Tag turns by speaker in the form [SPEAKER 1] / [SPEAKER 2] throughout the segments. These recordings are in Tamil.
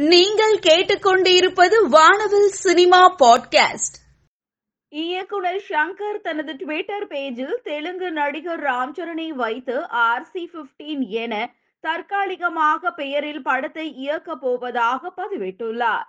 [SPEAKER 1] நீங்கள் கேட்டுக்கொண்டிருப்பது வானவில் சினிமா பாட்காஸ்ட்.
[SPEAKER 2] இயக்குனர் ஷங்கர் தனது ட்விட்டர் பேஜில் தெலுங்கு நடிகர் ராம்சரனை வைத்து ஆர்சி பிப்டீன் என தற்காலிகமாக பெயரில் படத்தை இயக்கப் போவதாக பதிவிட்டுள்ளார்.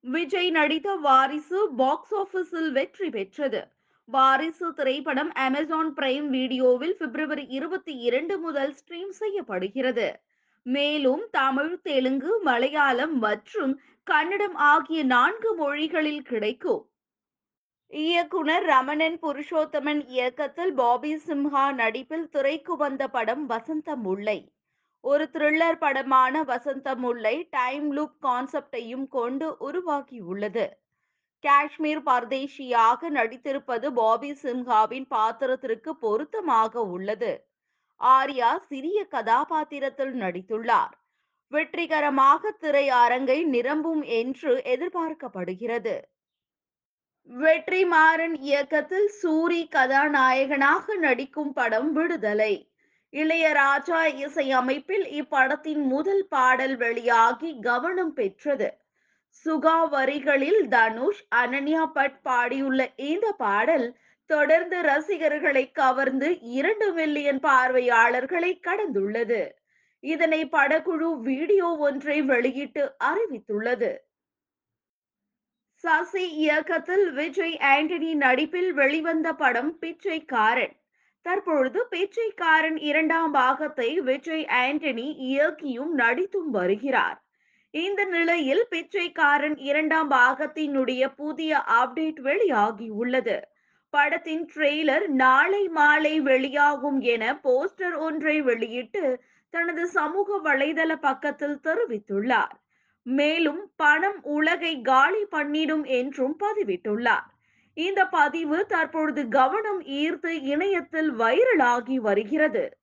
[SPEAKER 2] விஜய் நடித்த வாரிசு பாக்ஸ் ஆபீஸில் வெற்றி பெற்றது. வாரிசு திரைப்படம் அமேசான் பிரைம் வீடியோவில் பிப்ரவரி இருபத்தி இரண்டு முதல் ஸ்ட்ரீம் செய்யப்படுகிறது. மேலும் தமிழ் தெலுங்கு மலையாளம் மற்றும் கன்னடம் ஆகிய நான்கு மொழிகளில் கிடைக்கும். இயக்குனர் ரமணன் புருஷோத்தமன் இயக்கத்தில் பாபி சிம்ஹா நடிப்பில் திரைக்கு வந்த படம் வசந்த முல்லை ஒரு த்ரில்லர் படமான வசந்த முல்லை டைம் லூப் கான்செப்டையும் கொண்டு உருவாகியுள்ளது. காஷ்மீர் பர்தேசியாக நடித்திருப்பது பாபி சிம்ஹாவின் பாத்திரத்திற்கு பொருத்தமாக உள்ளது. ஆர்யா சிறிய கதாபாத்திரத்தில் நடித்துள்ளார். வெற்றிகரமாக திரை அரங்கை நிரம்பும் என்று எதிர்பார்க்கப்படுகிறது. வெற்றிமாறன் இயக்கத்தில் சூரி கதாநாயகனாக நடிக்கும் படம் விடுதலை. இளையராஜா இசையமைப்பில் இப்படத்தின் முதல் பாடல் வெளியாகி கவனம் பெற்றது. சுகா வரிகளில் தனுஷ் அனன்யா பட் பாடியுள்ள இந்த பாடல் தொடர்ந்து ரசிகர்களை கவர்ந்து இரண்டு மில்லியன் பார்வையாளர்களை கடந்துள்ளது. இதனை படக்குழு வீடியோ ஒன்றை வெளியிட்டு அறிவித்துள்ளது. சசி இயக்கத்தில் விஜய் ஆண்டனி நடிப்பில் வெளிவந்த படம் பிச்சைக்காரன். தற்பொழுது பிச்சைக்காரன் இரண்டாம் பாகத்தை விஜய் ஆண்டனி இயக்கியும் நடித்தும் வருகிறார். இந்த நிலையில் பிச்சைக்காரன் இரண்டாம் பாகத்தினுடைய புதிய அப்டேட் வெளியாகியுள்ளது படத்தின் ட்ரெய்லர் நாளை மாலை வெளியாகும் என போஸ்டர் ஒன்றை வெளியிட்டு தனது சமூக வலைதள பக்கத்தில் தெரிவித்துள்ளார். மேலும் பணம் உலகை காலி பண்ணிடும் என்றும் பதிவிட்டுள்ளார். இந்த பதிவு தற்பொழுது கவனம் ஈர்த்து இணையத்தில் வைரலாகி வருகிறது.